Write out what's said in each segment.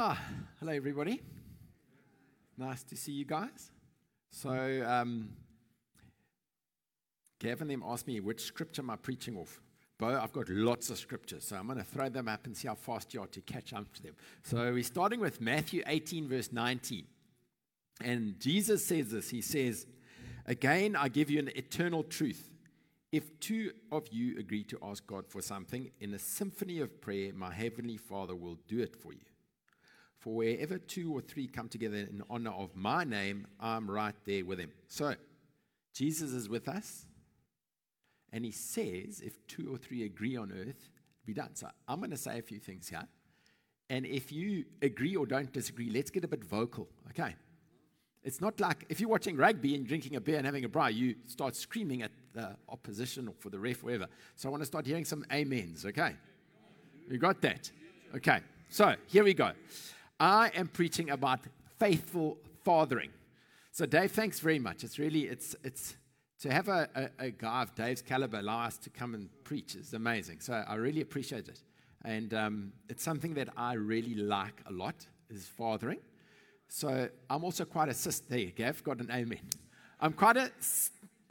Ah, hello everybody. Nice to see you guys. So, um, Gavin them asked me which scripture am I preaching off. Bo, I've got lots of scriptures, so I'm going to throw them up and see how fast you are to catch up to them. So we're starting with Matthew 18, verse 19. And Jesus says this He says, Again, I give you an eternal truth. If two of you agree to ask God for something in a symphony of prayer, my heavenly Father will do it for you. For wherever two or three come together in honor of my name, I'm right there with them. So, Jesus is with us, and he says, if two or three agree on earth, be done. So, I'm going to say a few things here. And if you agree or don't disagree, let's get a bit vocal, okay? It's not like if you're watching rugby and drinking a beer and having a braai, you start screaming at the opposition or for the ref, whatever. So I want to start hearing some amens, okay? You got that? Okay, so here we go. I am preaching about faithful fathering. So Dave, thanks very much. It's really, it's, it's, to have a, a, a guy of Dave's caliber allow us to come and preach is amazing. So I really appreciate it. And um, it's something that I really like a lot is fathering. So I'm also quite a. There, Gav, got an amen. I'm quite a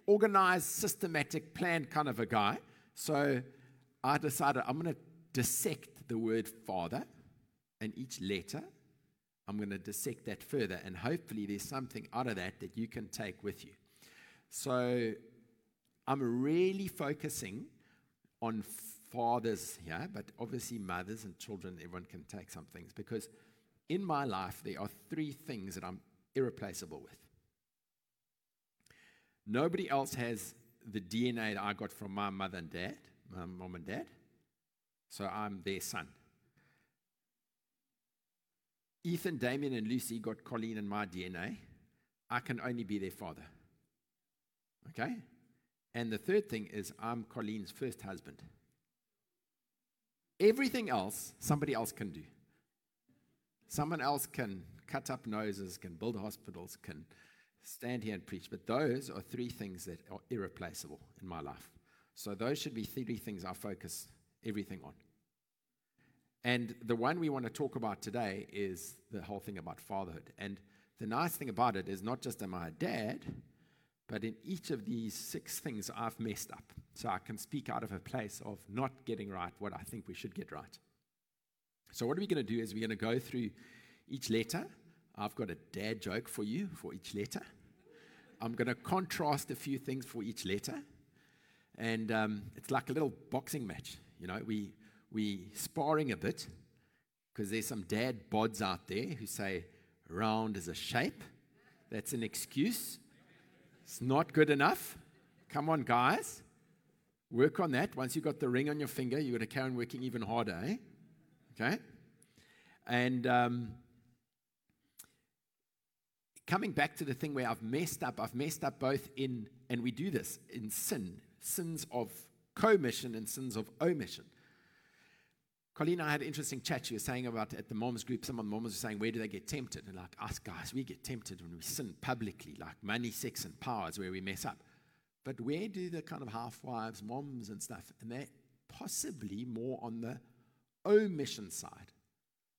organized, systematic, planned kind of a guy. So I decided I'm going to dissect the word father and each letter. I'm going to dissect that further, and hopefully, there's something out of that that you can take with you. So, I'm really focusing on fathers here, but obviously, mothers and children, everyone can take some things because in my life, there are three things that I'm irreplaceable with. Nobody else has the DNA that I got from my mother and dad, my mom and dad. So I'm their son. Ethan, Damien, and Lucy got Colleen and my DNA. I can only be their father. Okay? And the third thing is, I'm Colleen's first husband. Everything else, somebody else can do. Someone else can cut up noses, can build hospitals, can stand here and preach. But those are three things that are irreplaceable in my life. So those should be three things I focus everything on. And the one we want to talk about today is the whole thing about fatherhood. And the nice thing about it is not just am I a dad, but in each of these six things I've messed up. So I can speak out of a place of not getting right what I think we should get right. So, what are we going to do is we're going to go through each letter. I've got a dad joke for you for each letter. I'm going to contrast a few things for each letter. And um, it's like a little boxing match. You know, we, we sparring a bit because there's some dad bods out there who say round is a shape. That's an excuse. It's not good enough. Come on, guys. Work on that. Once you've got the ring on your finger, you've got to carry on working even harder, eh? Okay? And um, coming back to the thing where I've messed up, I've messed up both in, and we do this in sin, sins of commission and sins of omission. Colleen I had an interesting chat. She was saying about at the moms group, some of the moms were saying, Where do they get tempted? And like us guys, we get tempted when we sin publicly, like money, sex, and power is where we mess up. But where do the kind of housewives, moms, and stuff, and they're possibly more on the omission side.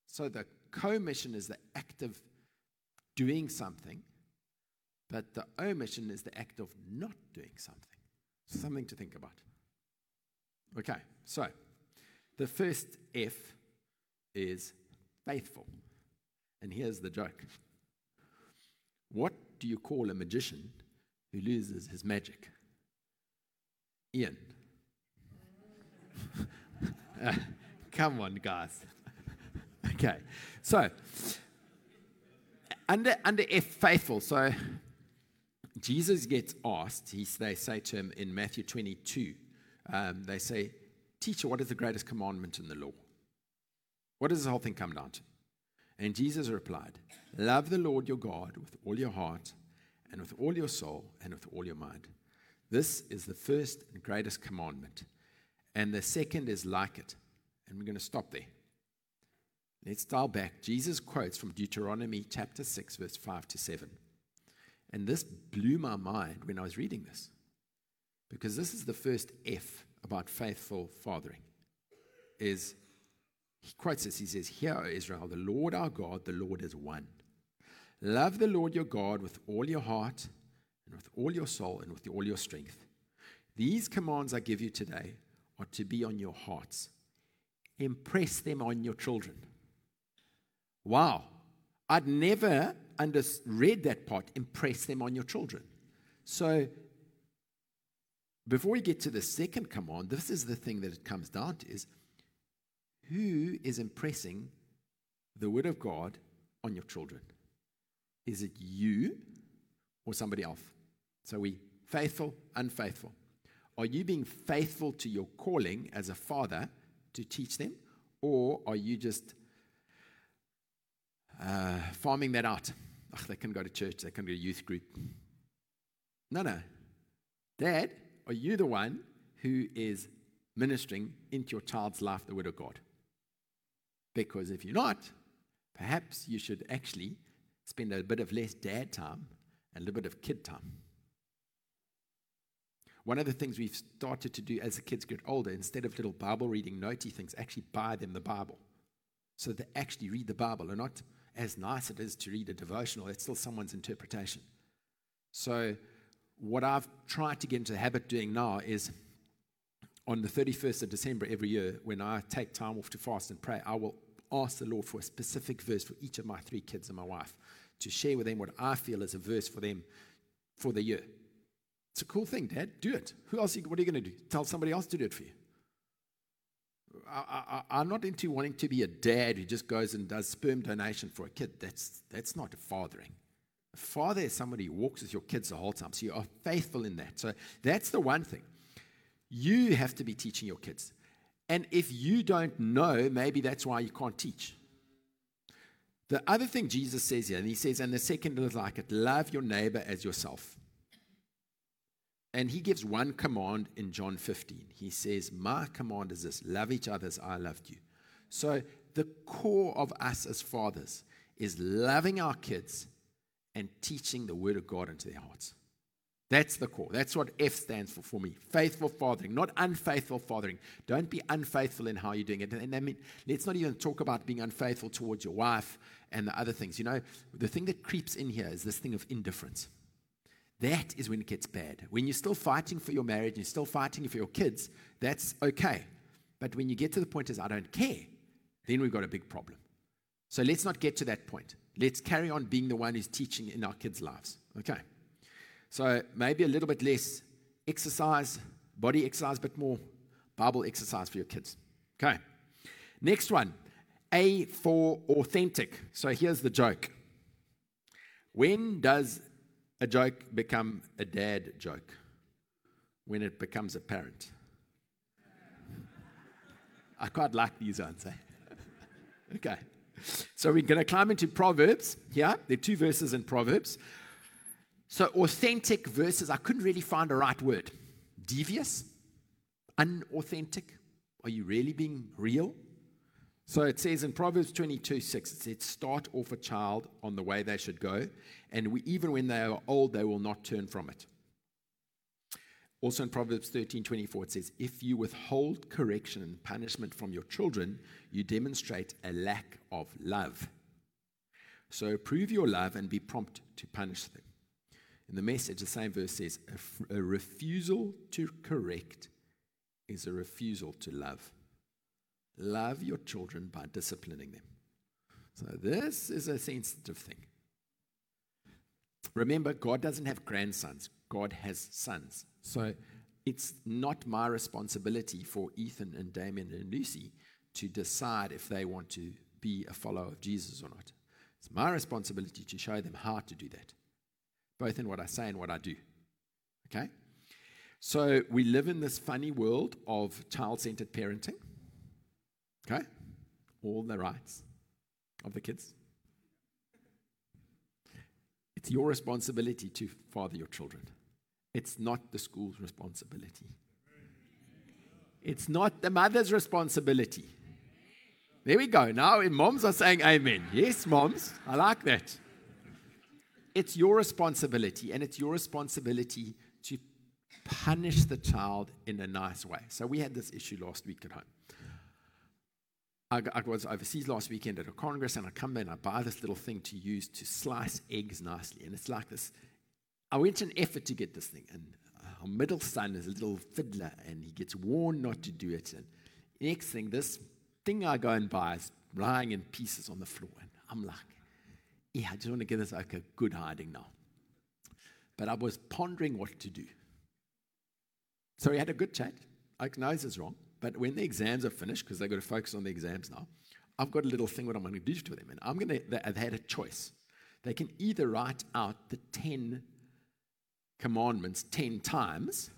So the commission is the act of doing something, but the omission is the act of not doing something. Something to think about. Okay, so the first F is faithful. And here's the joke What do you call a magician who loses his magic? Ian. uh, Come on, guys. okay. So, under, under F, faithful. So, Jesus gets asked, he, they say to him in Matthew 22, um, they say, Teacher, what is the greatest commandment in the law? What does this whole thing come down to? And Jesus replied, Love the Lord your God with all your heart, and with all your soul, and with all your mind. This is the first and greatest commandment. And the second is like it and we're going to stop there. Let's dial back. Jesus quotes from Deuteronomy chapter 6, verse 5 to 7. And this blew my mind when I was reading this. Because this is the first F about faithful fathering. Is he quotes this. He says, Hear, O Israel, the Lord our God, the Lord is one. Love the Lord your God with all your heart, and with all your soul, and with all your strength. These commands I give you today are to be on your hearts. Impress them on your children. Wow. I'd never under, read that part. Impress them on your children. So, before we get to the second command, this is the thing that it comes down to is who is impressing the word of God on your children? Is it you or somebody else? So we faithful, unfaithful. Are you being faithful to your calling as a father to teach them, or are you just uh, farming that out? They can go to church, they can go to youth group. No, no. Dad, are you the one who is ministering into your child's life the word of God? Because if you're not, perhaps you should actually spend a bit of less dad time and a little bit of kid time. One of the things we've started to do as the kids get older, instead of little Bible reading notey things, actually buy them the Bible. So they actually read the Bible and not as nice as it is to read a devotional, it's still someone's interpretation. So, what I've tried to get into the habit doing now is on the 31st of December every year, when I take time off to fast and pray, I will ask the Lord for a specific verse for each of my three kids and my wife to share with them what I feel is a verse for them for the year. It's a cool thing, Dad. Do it. Who else? What are you going to do? Tell somebody else to do it for you. I, am not into wanting to be a dad who just goes and does sperm donation for a kid. That's, that's not fathering. Father is somebody who walks with your kids the whole time. So you are faithful in that. So that's the one thing. You have to be teaching your kids. And if you don't know, maybe that's why you can't teach. The other thing Jesus says here, and he says, and the second is like it love your neighbor as yourself. And he gives one command in John 15. He says, My command is this love each other as I loved you. So, the core of us as fathers is loving our kids and teaching the word of God into their hearts. That's the core. That's what F stands for for me. Faithful fathering, not unfaithful fathering. Don't be unfaithful in how you're doing it. And I mean, let's not even talk about being unfaithful towards your wife and the other things. You know, the thing that creeps in here is this thing of indifference. That is when it gets bad. When you're still fighting for your marriage, and you're still fighting for your kids, that's okay. But when you get to the point as I don't care, then we've got a big problem. So let's not get to that point. Let's carry on being the one who's teaching in our kids' lives. Okay. So maybe a little bit less exercise, body exercise, but more Bible exercise for your kids. Okay. Next one A for authentic. So here's the joke. When does a joke become a dad joke when it becomes apparent. I quite like these ones. Eh? okay. So we're going to climb into Proverbs here. There are two verses in Proverbs. So, authentic verses, I couldn't really find a right word. Devious? Unauthentic? Are you really being real? So it says in Proverbs 22 6, it says, Start off a child on the way they should go, and we, even when they are old, they will not turn from it. Also in Proverbs 13 24, it says, If you withhold correction and punishment from your children, you demonstrate a lack of love. So prove your love and be prompt to punish them. In the message, the same verse says, A, a refusal to correct is a refusal to love. Love your children by disciplining them. So, this is a sensitive thing. Remember, God doesn't have grandsons, God has sons. So, it's not my responsibility for Ethan and Damien and Lucy to decide if they want to be a follower of Jesus or not. It's my responsibility to show them how to do that, both in what I say and what I do. Okay? So, we live in this funny world of child centered parenting. Okay? All the rights of the kids. It's your responsibility to father your children. It's not the school's responsibility. It's not the mother's responsibility. There we go. Now, moms are saying amen. Yes, moms. I like that. It's your responsibility, and it's your responsibility to punish the child in a nice way. So, we had this issue last week at home I, was overseas last weekend at a congress and I come in, I buy this little thing to use to slice eggs nicely. And it's like this. I went an effort to get this thing. And uh, our middle son is a little fiddler and he gets warned not to do it. And next thing, this thing I go and buy is lying in pieces on the floor. And I'm like, yeah, I just want to give this like a good hiding now. But I was pondering what to do. So we had a good chat. I know this is wrong. But when the exams are finished, because they've got to focus on the exams now, I've got a little thing what I'm going to do to them. And I'm going to, they, they had a choice. They can either write out the 10 commandments 10 times,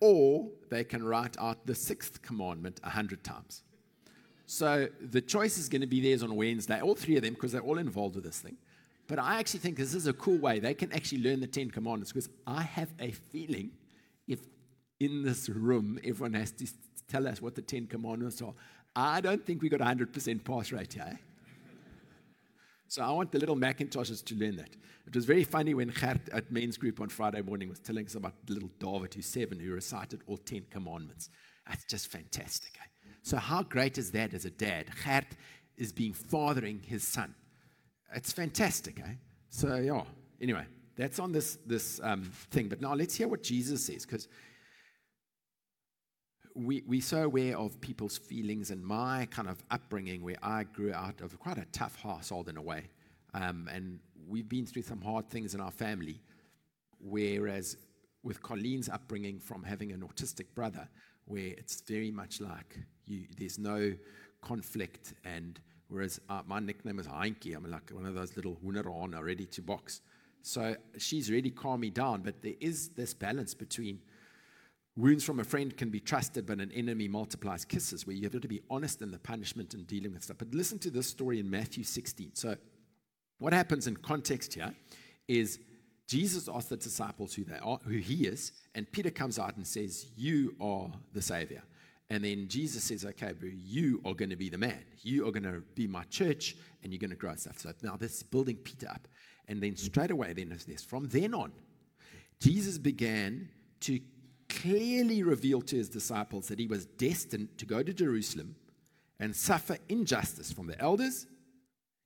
or they can write out the sixth commandment 100 times. So the choice is going to be theirs on Wednesday, all three of them, because they're all involved with this thing. But I actually think this is a cool way. They can actually learn the 10 commandments because I have a feeling if in this room everyone has to tell us what the Ten Commandments are. I don't think we got a 100% pass rate here. So I want the little McIntoshes to learn that. It was very funny when Gert at men's group on Friday morning was telling us about the little David, who's seven, who recited all 10 commandments. That's just fantastic. Eh? So, how great is that as a dad? Gert is being fathering his son. It's fantastic. Eh? So, yeah, anyway, that's on this, this um, thing. But now let's hear what Jesus says, because we, we're so aware of people's feelings and my kind of upbringing where I grew out of quite a tough household in a way. Um, and we've been through some hard things in our family. Whereas with Colleen's upbringing from having an autistic brother, where it's very much like you, there's no conflict. And whereas uh, my nickname is Heinke, I'm like one of those little Wunderhorn ready to box. So she's really calmed me down. But there is this balance between Wounds from a friend can be trusted, but an enemy multiplies kisses, where you have to be honest in the punishment and dealing with stuff. But listen to this story in Matthew 16. So, what happens in context here is Jesus asks the disciples who they are, who he is, and Peter comes out and says, "You are the Savior." And then Jesus says, "Okay, but you are going to be the man. You are going to be my church, and you're going to grow stuff." So now this is building Peter up, and then straight away, then is this. From then on, Jesus began to clearly revealed to his disciples that he was destined to go to Jerusalem and suffer injustice from the elders,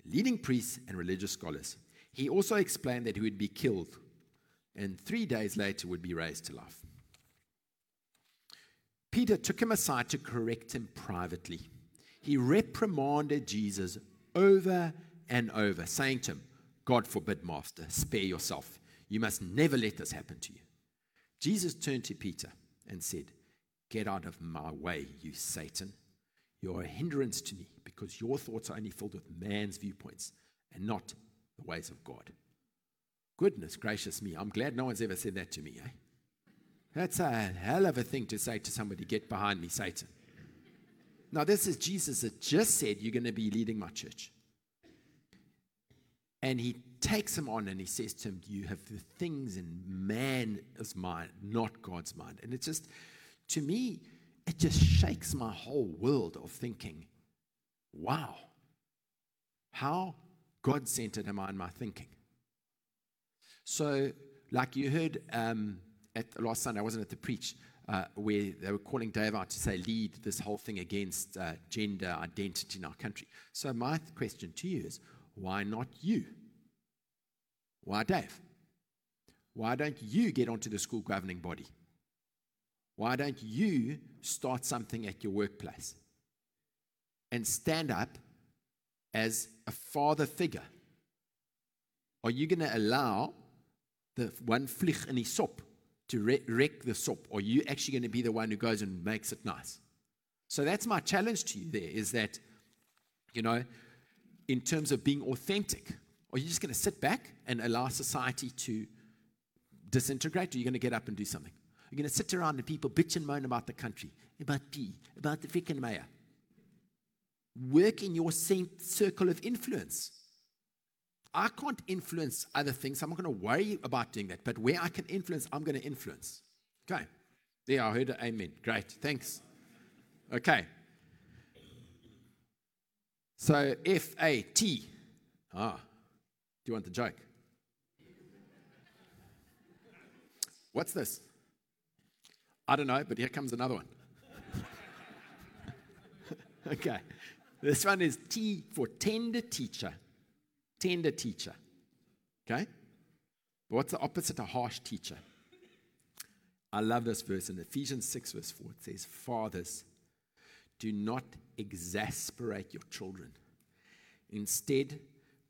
leading priests, and religious scholars. He also explained that he would be killed and three days later would be raised to life. Peter took him aside to correct him privately. He reprimanded Jesus over and over, saying to him, God forbid, Master, spare yourself. You must never let this happen to you. Jesus turned to Peter and said, Get out of my way, you Satan. You're a hindrance to me because your thoughts are only filled with man's viewpoints and not the ways of God. Goodness gracious me, I'm glad no one's ever said that to me, eh? That's a hell of a thing to say to somebody, Get behind me, Satan. Now, this is Jesus that just said, You're going to be leading my church. And he takes him on and he says to him, You have the things in man's mind, not God's mind. And it just, to me, it just shakes my whole world of thinking, wow, how God centered am I in my thinking? So, like you heard um, at last Sunday, I wasn't at the preach, uh, where they were calling Dave out to say, lead this whole thing against uh, gender identity in our country. So, my question to you is, why not you? Why Dave? Why don't you get onto the school governing body? Why don't you start something at your workplace and stand up as a father figure? Are you going to allow the one flich in his sop to wreck the sop? Or are you actually going to be the one who goes and makes it nice? So that's my challenge to you there is that, you know, in terms of being authentic. Are you just going to sit back and allow society to disintegrate, or are you going to get up and do something? You're going to sit around and people bitch and moan about the country, about P, about the freaking mayor. Work in your same circle of influence. I can't influence other things. I'm not going to worry about doing that. But where I can influence, I'm going to influence. Okay. There, I heard it. Amen. Great. Thanks. Okay. So F A T. Ah. Do you want the joke? What's this? I don't know, but here comes another one. okay. This one is T for tender teacher. Tender teacher. Okay? But What's the opposite of harsh teacher? I love this verse in Ephesians 6, verse 4. It says, Fathers, do not exasperate your children. Instead,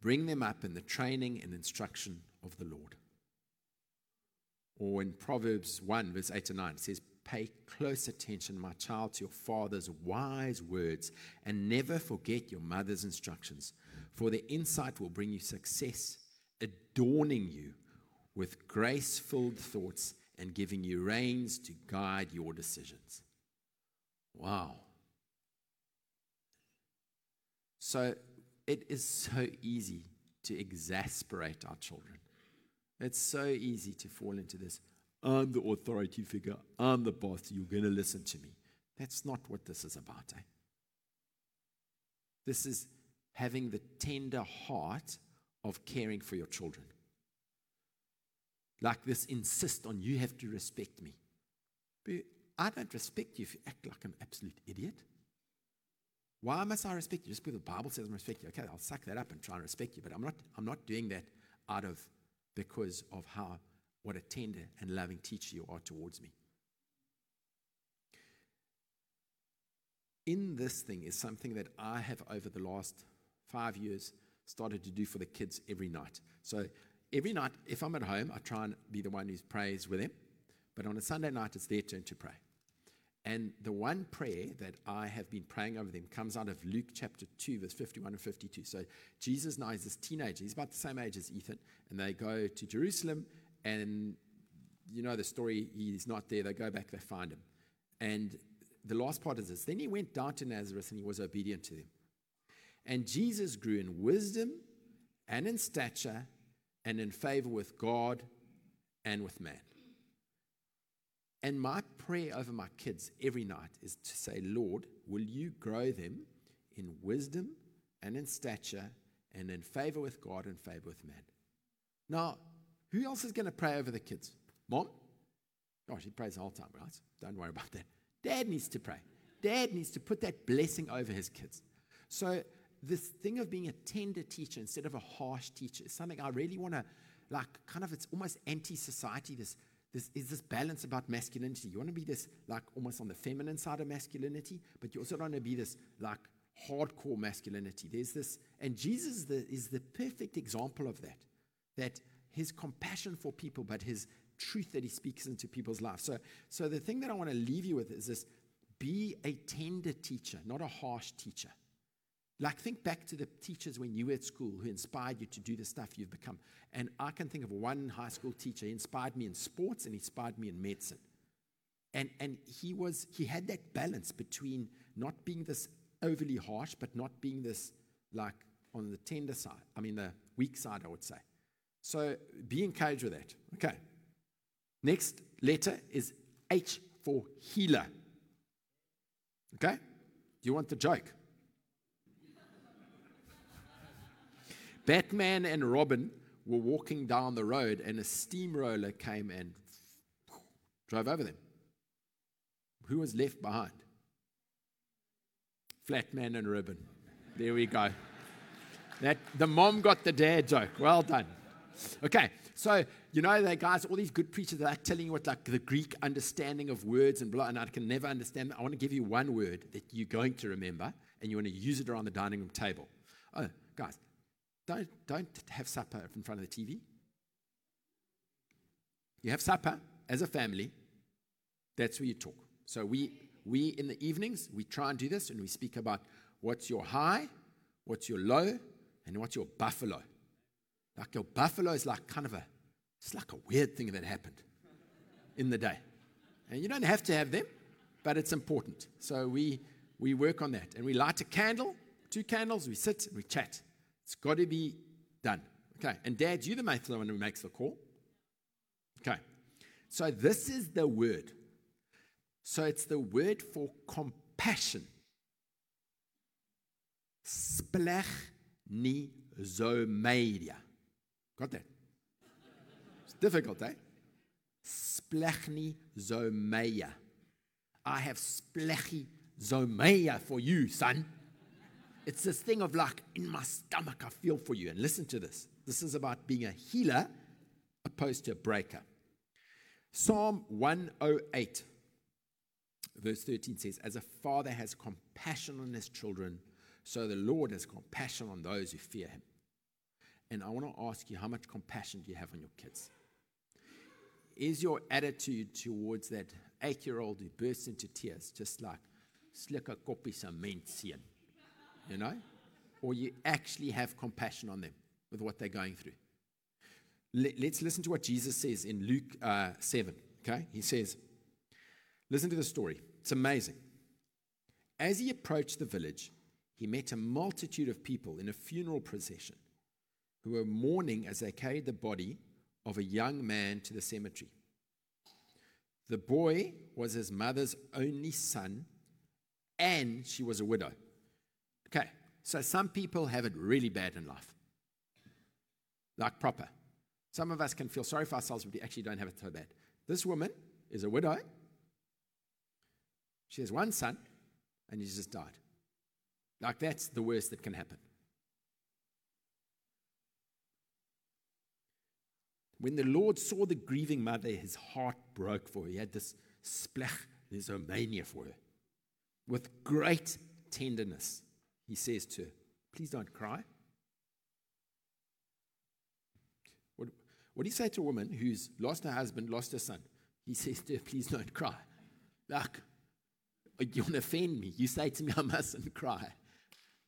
bring them up in the training and instruction of the Lord. Or in Proverbs 1, verse 8 to 9, it says, Pay close attention, my child, to your father's wise words, and never forget your mother's instructions, for their insight will bring you success, adorning you with grace filled thoughts and giving you reins to guide your decisions. Wow. So it is so easy to exasperate our children. It's so easy to fall into this. I'm the authority figure. I'm the boss. You're going to listen to me. That's not what this is about. Eh? This is having the tender heart of caring for your children. Like this, insist on you have to respect me. But I don't respect you if you act like an absolute idiot. Why must I respect you? Just because the Bible says I respect you. Okay, I'll suck that up and try and respect you, but I'm not, I'm not doing that out of because of how what a tender and loving teacher you are towards me. In this thing is something that I have over the last five years started to do for the kids every night. So every night, if I'm at home, I try and be the one who prays with them. But on a Sunday night, it's their turn to pray. And the one prayer that I have been praying over them comes out of Luke chapter 2, verse 51 and 52. So Jesus now is this teenager. He's about the same age as Ethan. And they go to Jerusalem, and you know the story. He's not there. They go back, they find him. And the last part is this Then he went down to Nazareth, and he was obedient to them. And Jesus grew in wisdom and in stature and in favor with God and with man. And my prayer over my kids every night is to say, Lord, will you grow them in wisdom and in stature and in favor with God and favor with man? Now, who else is going to pray over the kids? Mom? Oh, she prays the whole time, right? Don't worry about that. Dad needs to pray. Dad needs to put that blessing over his kids. So, this thing of being a tender teacher instead of a harsh teacher is something I really want to, like, kind of, it's almost anti society, this this is this balance about masculinity. You want to be this like almost on the feminine side of masculinity, but you also don't want to be this like hardcore masculinity. There's this, and Jesus is the, is the perfect example of that. That his compassion for people, but his truth that he speaks into people's lives. So, so the thing that I want to leave you with is this: be a tender teacher, not a harsh teacher. Like, think back to the teachers when you were at school who inspired you to do the stuff you've become. And I can think of one high school teacher. He inspired me in sports and he inspired me in medicine. And, and he, was, he had that balance between not being this overly harsh, but not being this, like, on the tender side. I mean, the weak side, I would say. So be encouraged with that. Okay. Next letter is H for healer. Okay? Do you want the joke? Batman and Robin were walking down the road, and a steamroller came and drove over them. Who was left behind? Flatman and Robin. There we go. That, the mom got the dad joke. Well done. Okay, so you know, they guys, all these good preachers that are telling you what like the Greek understanding of words and blah, and I can never understand. I want to give you one word that you're going to remember, and you want to use it around the dining room table. Oh, guys, don't, don't have supper in front of the TV. You have supper as a family. That's where you talk. So we, we in the evenings, we try and do this and we speak about what's your high, what's your low, and what's your buffalo. Like your buffalo is like kind of a, it's like a weird thing that happened in the day. And you don't have to have them, but it's important. So we, we work on that. And we light a candle, two candles, we sit and we chat. It's got to be done. Okay. And dad, you're the main one who makes the call. Okay. So this is the word. So it's the word for compassion. Splechnizomedia. Got that? It's difficult, eh? Splechnizomeia. I have splechizomia for you, son. It's this thing of like, in my stomach, I feel for you. And listen to this. This is about being a healer opposed to a breaker. Psalm 108, verse 13 says, As a father has compassion on his children, so the Lord has compassion on those who fear him. And I want to ask you, how much compassion do you have on your kids? Is your attitude towards that eight year old who bursts into tears just like, slik a koppie cement seun, you know? Or you actually have compassion on them with what they're going through? Let, us listen to what Jesus says in Luke uh, 7. Okay? He says, Listen to the story. It's amazing. As he approached the village, he met a multitude of people in a funeral procession who were mourning as they carried the body of a young man to the cemetery. The boy was his mother's only son, and she was a widow. So some people have it really bad in life, like proper. Some of us can feel sorry for ourselves, but we actually don't have it so bad. This woman is a widow. She has one son, and he's just died. Like, that's the worst that can happen. When the Lord saw the grieving mother, his heart broke for her. He had this splach, this mania for her. With great tenderness, he says to her, Please don't cry. What do you say to a woman who's lost her husband, lost her son? He says to her, Please don't cry. Like, you want to offend me. You say to me, I mustn't cry.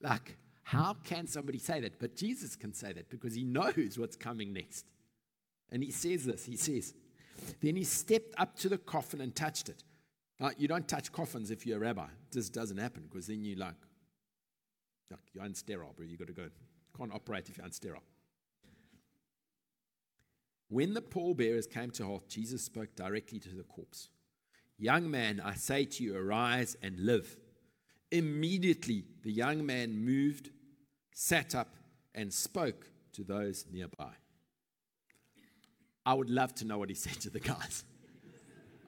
Like, how can somebody say that? But Jesus can say that because he knows what's coming next. And he says this He says, Then he stepped up to the coffin and touched it. Now, you don't touch coffins if you're a rabbi. This doesn't happen because then you like, like you're unsterile, bro. You've got to go. Can't operate if you're unsterile. When the pallbearers came to halt, Jesus spoke directly to the corpse. Young man, I say to you, arise and live. Immediately, the young man moved, sat up, and spoke to those nearby. I would love to know what he said to the guys.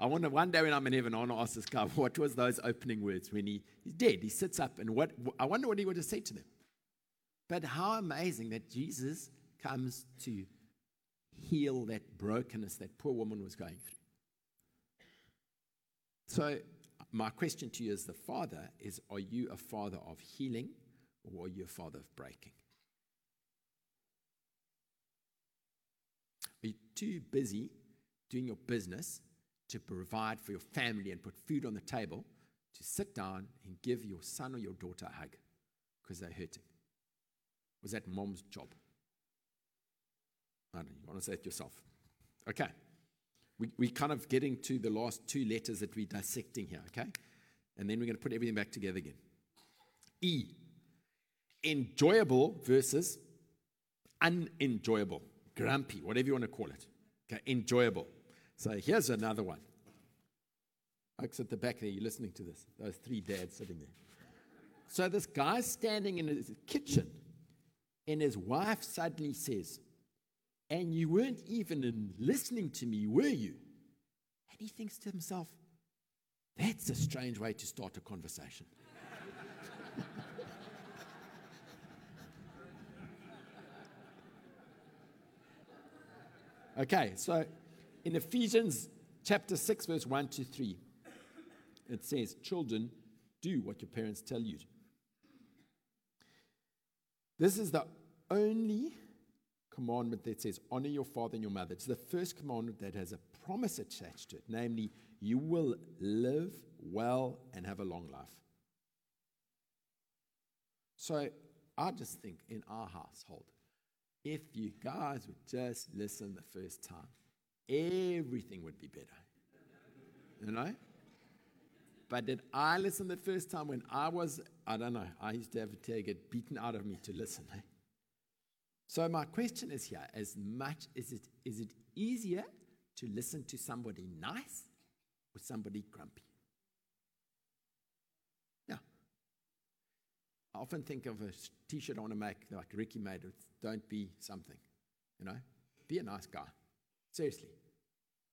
I wonder one day when I'm in heaven, I want to ask this guy, what was those opening words when he, he's dead? He sits up, and what I wonder what he would have said to them. But how amazing that Jesus comes to heal that brokenness that poor woman was going through. So, my question to you as the father is Are you a father of healing or are you a father of breaking? Are you too busy doing your business to provide for your family and put food on the table to sit down and give your son or your daughter a hug because they're hurting? Was that mom's job? I don't know, you want to say it yourself. Okay. We, we're kind of getting to the last two letters that we're dissecting here, okay? And then we're going to put everything back together again. E. Enjoyable versus unenjoyable. Grumpy, whatever you want to call it. Okay, enjoyable. So here's another one. Folks at the back there, you're listening to this. Those three dads sitting there. So this guy's standing in his kitchen, and his wife suddenly says, and you weren't even listening to me, were you? And he thinks to himself, that's a strange way to start a conversation. okay, so in Ephesians chapter 6, verse 1 to 3, it says, Children, do what your parents tell you. This is the only commandment that says, Honor your father and your mother. It's the first commandment that has a promise attached to it, namely, you will live well and have a long life. So I just think in our household, if you guys would just listen the first time, everything would be better. You know? But did I listen the first time when I was, I don't know, I used to have to get beaten out of me to listen. Eh? So my question is here: as much is it is it easier to listen to somebody nice or somebody grumpy? Yeah. I often think of a t-shirt I want to make like Ricky made. Don't be something. You know? Be a nice guy. Seriously.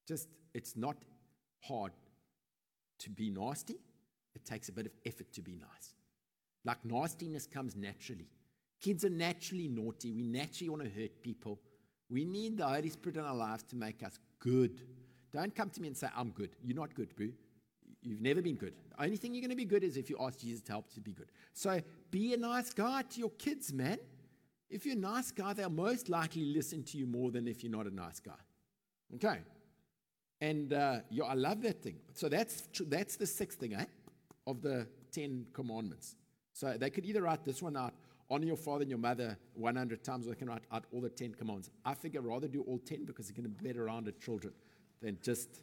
Just it's not hard to be nasty. It takes a bit of effort to be nice. Like nastiness comes naturally. Kids are naturally naughty. We naturally want to hurt people. We need the Holy Spirit in our lives to make us good. Don't come to me and say, I'm good. You're not good, boo. You've never been good. The only thing you're going to be good is if you ask Jesus to help to be good. So be a nice guy to your kids, man. If you're a nice guy, they'll most likely listen to you more than if you're not a nice guy. Okay. And uh, yeah, I love that thing. So that's that's the sixth thing, eh? Of the Ten Commandments. So they could either write this one out, honor your father and your mother 100 times, or they can write out all the Ten Commandments. I figure rather do all 10 because they're going to be better around at children than just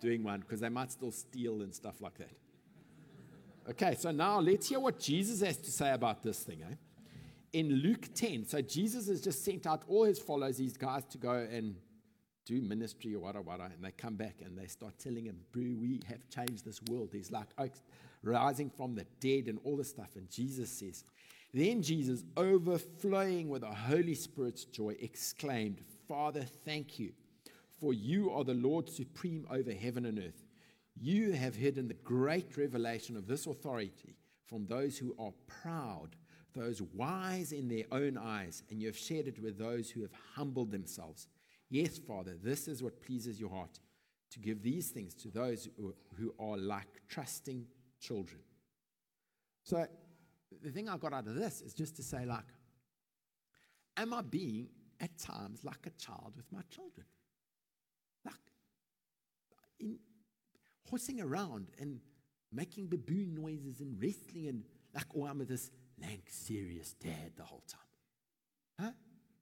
doing one because they might still steal and stuff like that. Okay, so now let's hear what Jesus has to say about this thing. Eh? In Luke 10, so Jesus has just sent out all his followers, these guys, to go and do ministry or whatever, whatever, and they come back and they start telling him, we have changed this world. There's like rising from the dead and all this stuff. And Jesus says, Then Jesus, overflowing with the Holy Spirit's joy, exclaimed, Father, thank you, for you are the Lord supreme over heaven and earth. You have hidden the great revelation of this authority from those who are proud, those wise in their own eyes, and you have shared it with those who have humbled themselves. Yes, Father, this is what pleases your heart to give these things to those who are like trusting children. So, the thing I got out of this is just to say, like, am I being at times like a child with my children? Like, in horsing around and making baboon noises and wrestling and like, oh, I'm this lank, serious dad the whole time. Huh?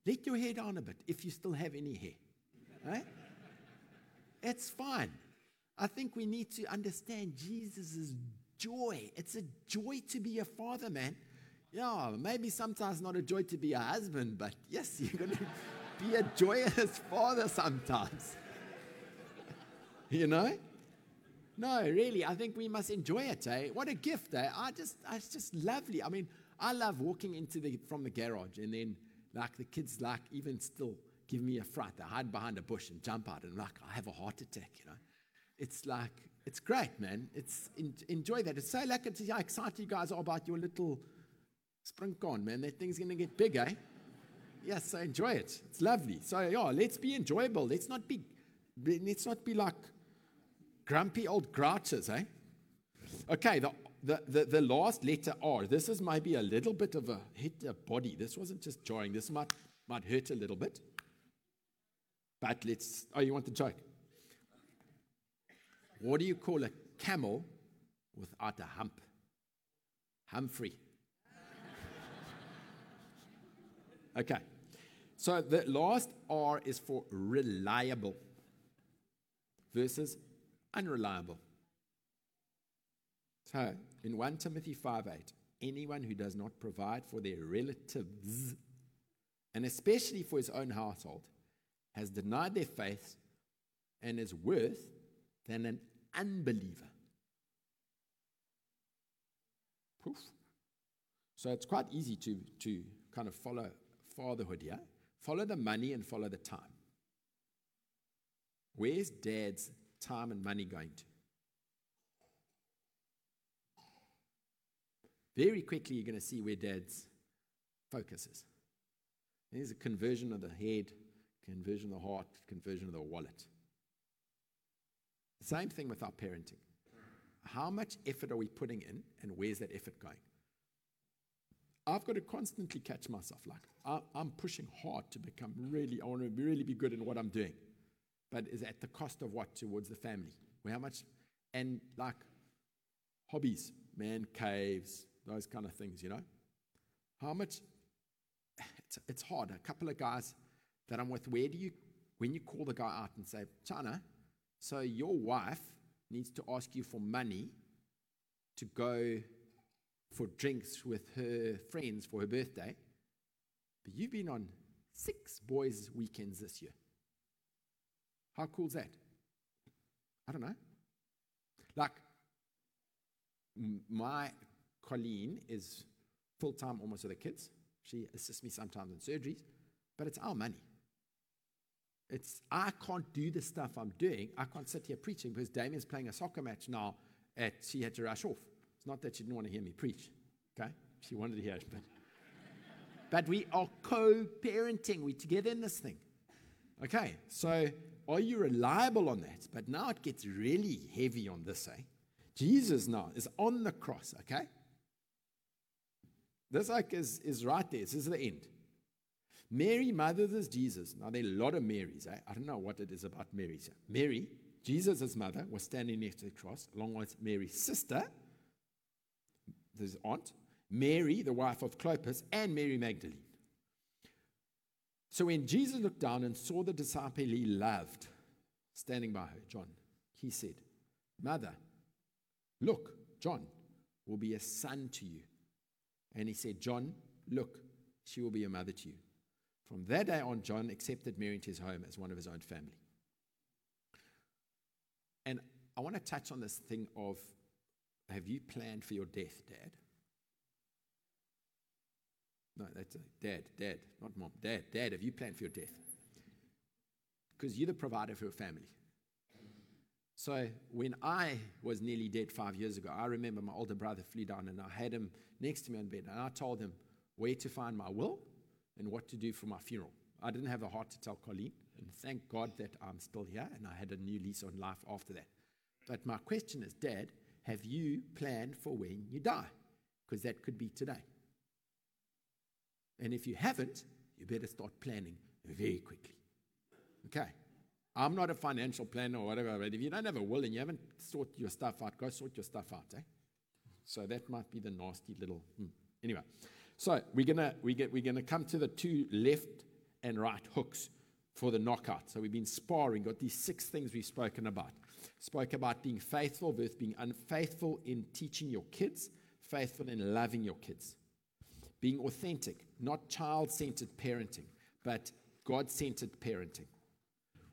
Let your hair down a bit if you still have any hair. Right? It's fine. I think we need to understand Jesus' joy. It's a joy to be a father, man. Yeah, maybe sometimes not a joy to be a husband, but yes, you're going to be a joyous father sometimes. you know? No, really, I think we must enjoy it, eh? What a gift, eh? I just, it's just lovely. I mean, I love walking into the, from the garage and then like the kids, like even still give me a fright. They hide behind a bush and jump out, and like I have a heart attack. You know, it's like it's great, man. It's in, enjoy that. It's so like it's how excited you guys are about your little spring on, man. That thing's gonna get big, eh? Yes, so enjoy it. It's lovely. So yeah, let's be enjoyable. Let's not be let's not be like grumpy old grouches, eh? Okay, the the, the, the last letter R, this is maybe a little bit of a hit a body. This wasn't just jarring. This might, might hurt a little bit. But let's, oh, you want the joke? What do you call a camel without a hump? Humphrey. okay. So the last R is for reliable versus unreliable. So in 1 Timothy 5 8, anyone who does not provide for their relatives, and especially for his own household, has denied their faith and is worse than an unbeliever. Poof. So it's quite easy to, to kind of follow fatherhood here. Follow the money and follow the time. Where's dad's time and money going to? Very quickly, you're going to see where dad's focus is. There's a conversion of the head, conversion of the heart, conversion of the wallet. Same thing with our parenting. How much effort are we putting in, and where's that effort going? I've got to constantly catch myself. Like I'm pushing hard to become really, I want to really be good in what I'm doing, but is at the cost of what towards the family? How much? And like hobbies, man caves, those kind of things, you know. How much? It's, it's hard. A couple of guys that I'm with, where do you, when you call the guy out and say, China, so your wife needs to ask you for money to go for drinks with her friends for her birthday, but you've been on six boys' weekends this year. How cool is that? I don't know. Like, my Colleen is full time almost with the kids. She assists me sometimes in surgeries, but it's our money. It's I can't do the stuff I'm doing. I can't sit here preaching because Damien's playing a soccer match now at she had to rush off. It's not that she didn't want to hear me preach. Okay? She wanted to hear it. But, but we are co parenting. We're together in this thing. Okay, so are you reliable on that? But now it gets really heavy on this, eh? Jesus now is on the cross, okay? This like is, is right there. This is the end. Mary mothers Jesus. Now there are a lot of Marys. Eh? I don't know what it is about Mary. Mary, Jesus' mother, was standing next to the cross, along with Mary's sister, his aunt, Mary, the wife of Clopas, and Mary Magdalene. So when Jesus looked down and saw the disciple he loved standing by her, John, he said, Mother, look, John will be a son to you. And he said, John, look, she will be a mother to you. From that day on, John accepted Mary into his home as one of his own family. And I want to touch on this thing of have you planned for your death, Dad? No, that's a dad, dad, not mom. Dad, dad, have you planned for your death? Because you're the provider for your family. So when I was nearly dead five years ago, I remember my older brother flew down and I had him next to me on bed and I told him where to find my will and what to do for my funeral. I didn't have the heart to tell Colleen, and thank God that I'm still here and I had a new lease on life after that. But my question is, Dad, have you planned for when you die? Because that could be today. And if you haven't, you better start planning very quickly. Okay. I'm not a financial planner or whatever, but if you don't have a will and you haven't sorted your stuff out, go sort your stuff out. Eh? So that might be the nasty little. Hmm. Anyway, so we're gonna we get we're gonna come to the two left and right hooks for the knockout. So we've been sparring, got these six things we've spoken about. Spoke about being faithful versus being unfaithful in teaching your kids, faithful in loving your kids being authentic, not child centered parenting, but God centered parenting.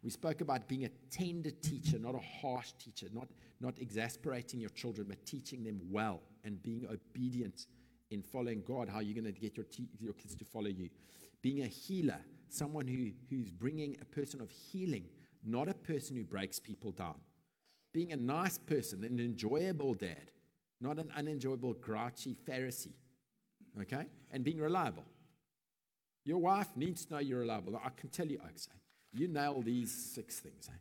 We spoke about being a tender teacher, not a harsh teacher, not, not exasperating your children, but teaching them well and being obedient in following God, how you're going to get your, te- your kids to follow you. Being a healer, someone who, who's bringing a person of healing, not a person who breaks people down. Being a nice person, an enjoyable dad, not an unenjoyable, grouchy Pharisee okay? And being reliable. Your wife needs to know you're reliable. I can tell you, Oaks, you nail these six things. Eh?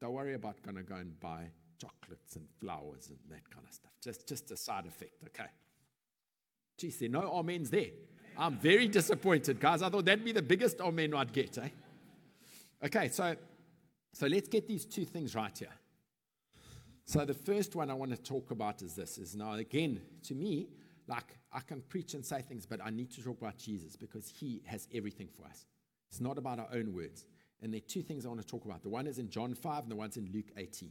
Don't worry about going to go and buy chocolates and flowers and that kind of stuff. Just, just a side effect, okay? Geez, there no amens there. I'm very disappointed, guys. I thought that'd be the biggest amen I'd get, eh? Okay, so, so let's get these two things right here. So the first one I want to talk about is this: is now again to me, like I can preach and say things, but I need to talk about Jesus because he has everything for us. It's not about our own words. And there are two things I want to talk about. The one is in John 5 and the one's in Luke 18.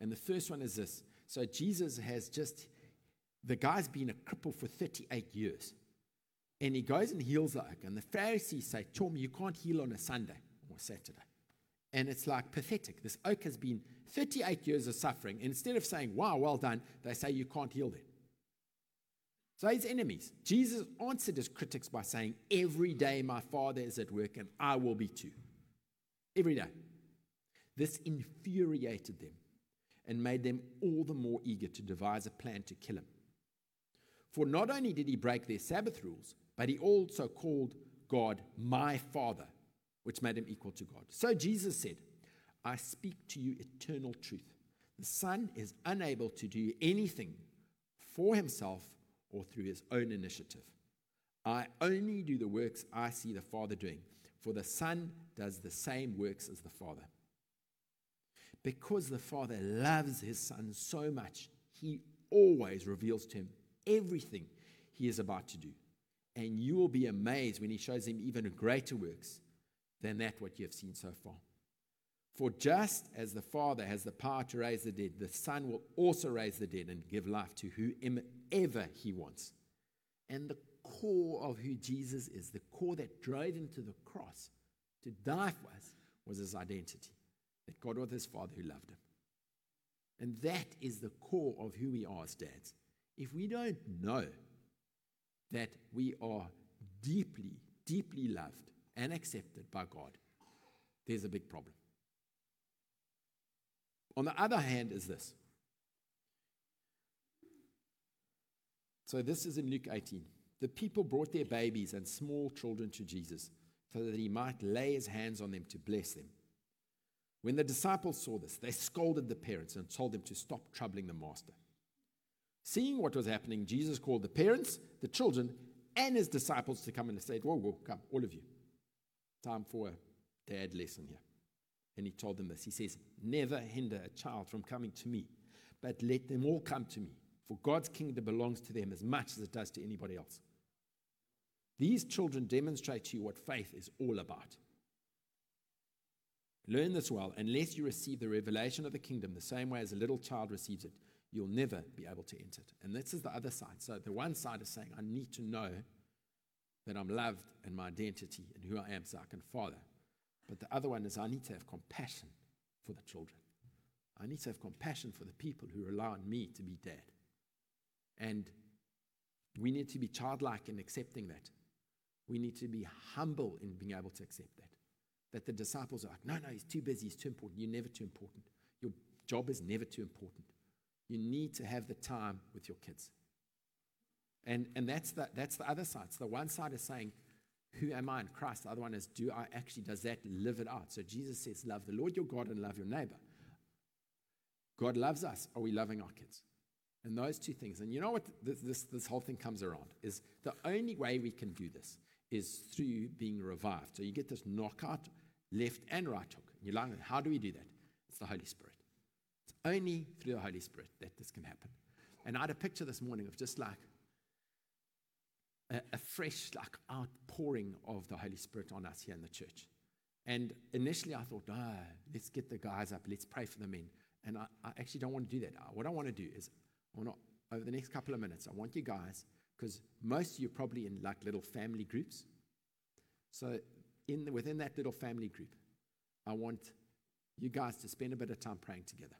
And the first one is this. So Jesus has just, the guy's been a cripple for 38 years. And he goes and heals the oak. And the Pharisees say, Tom, you can't heal on a Sunday or Saturday. And it's like pathetic. This oak has been 38 years of suffering. And instead of saying, wow, well done, they say, you can't heal it. So his enemies. Jesus answered his critics by saying, Every day my Father is at work and I will be too. Every day. This infuriated them and made them all the more eager to devise a plan to kill him. For not only did he break their Sabbath rules, but he also called God my Father, which made him equal to God. So Jesus said, I speak to you eternal truth. The Son is unable to do anything for himself or through his own initiative. I only do the works I see the Father doing, for the Son does the same works as the Father. Because the Father loves his Son so much, he always reveals to him everything he is about to do. And you will be amazed when he shows him even greater works than that what you have seen so far. For just as the Father has the power to raise the dead, the Son will also raise the dead and give life to whomever he wants. And the core of who Jesus is, the core that drove him to the cross to die for us, was his identity that God was his Father who loved him. And that is the core of who we are as dads. If we don't know that we are deeply, deeply loved and accepted by God, there's a big problem. On the other hand, is this. So this is in Luke 18. The people brought their babies and small children to Jesus so that he might lay his hands on them to bless them. When the disciples saw this, they scolded the parents and told them to stop troubling the master. Seeing what was happening, Jesus called the parents, the children, and his disciples to come and said, Whoa, whoa, come, all of you. Time for a dad lesson here. And he told them this. He says, Never hinder a child from coming to me, but let them all come to me. For God's kingdom belongs to them as much as it does to anybody else. These children demonstrate to you what faith is all about. Learn this well. Unless you receive the revelation of the kingdom the same way as a little child receives it, you'll never be able to enter it. And this is the other side. So the one side is saying, I need to know that I'm loved and my identity and who I am so I can father. But the other one is I need to have compassion for the children. I need to have compassion for the people who rely on me to be dad. And we need to be childlike in accepting that. We need to be humble in being able to accept that. That the disciples are like, no, no, he's too busy, he's too important. You're never too important. Your job is never too important. You need to have the time with your kids. And, and that's, the, that's the other side. So the one side is saying, who am I in Christ? The other one is, do I actually, does that live it out? So Jesus says, love the Lord your God and love your neighbor. God loves us. Are we loving our kids? And those two things. And you know what this, this, this whole thing comes around is the only way we can do this is through being revived. So you get this knockout left and right hook. You're like, how do we do that? It's the Holy Spirit. It's only through the Holy Spirit that this can happen. And I had a picture this morning of just like a, a fresh like outpouring of the Holy Spirit on us here in the church. And initially I thought, ah, let's get the guys up, let's pray for the men. And I, I actually don't want to do that. What I want to do is, I want to, over the next couple of minutes, I want you guys, because most of you are probably in like little family groups. So in the, within that little family group, I want you guys to spend a bit of time praying together.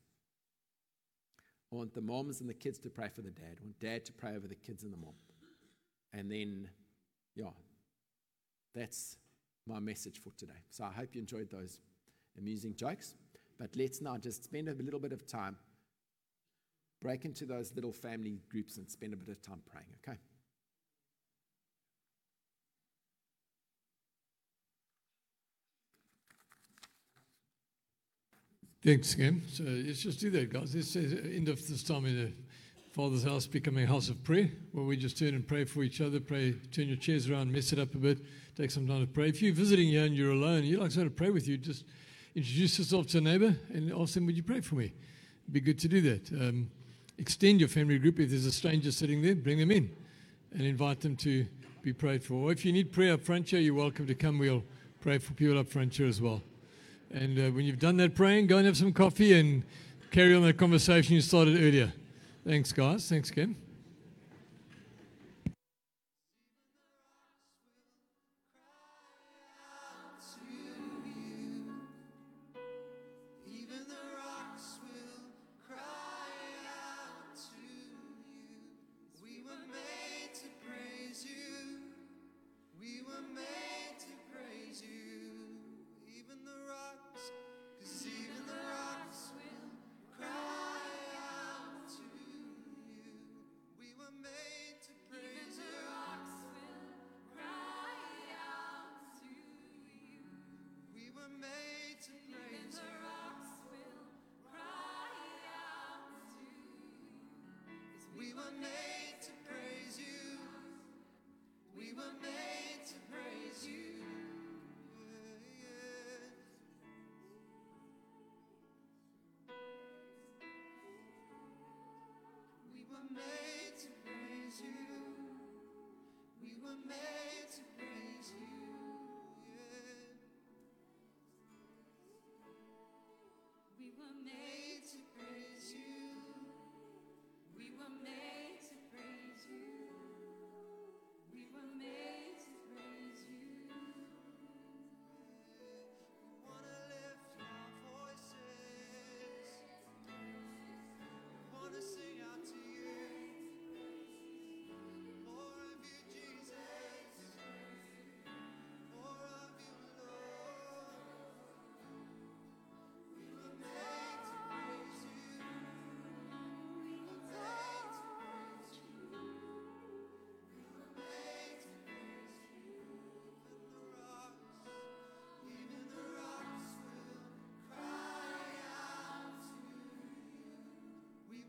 I want the moms and the kids to pray for the dad. I want dad to pray over the kids and the mom. And then, yeah, that's my message for today. So I hope you enjoyed those amusing jokes. But let's now just spend a little bit of time, break into those little family groups and spend a bit of time praying, okay? Thanks, Kim. So let's just do that, guys. This is end of this time in the Father's house becoming a house of prayer, where we just turn and pray for each other. Pray, turn your chairs around, mess it up a bit, take some time to pray. If you're visiting here and you're alone, you'd like someone to pray with you, just introduce yourself to a neighbor and ask them, Would you pray for me? It'd be good to do that. Um, extend your family group. If there's a stranger sitting there, bring them in and invite them to be prayed for. Or if you need prayer up front here, you're welcome to come. We'll pray for people up front here as well. And uh, when you've done that praying, go and have some coffee and carry on that conversation you started earlier. Thanks, guys. Thanks, Kim.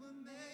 Were made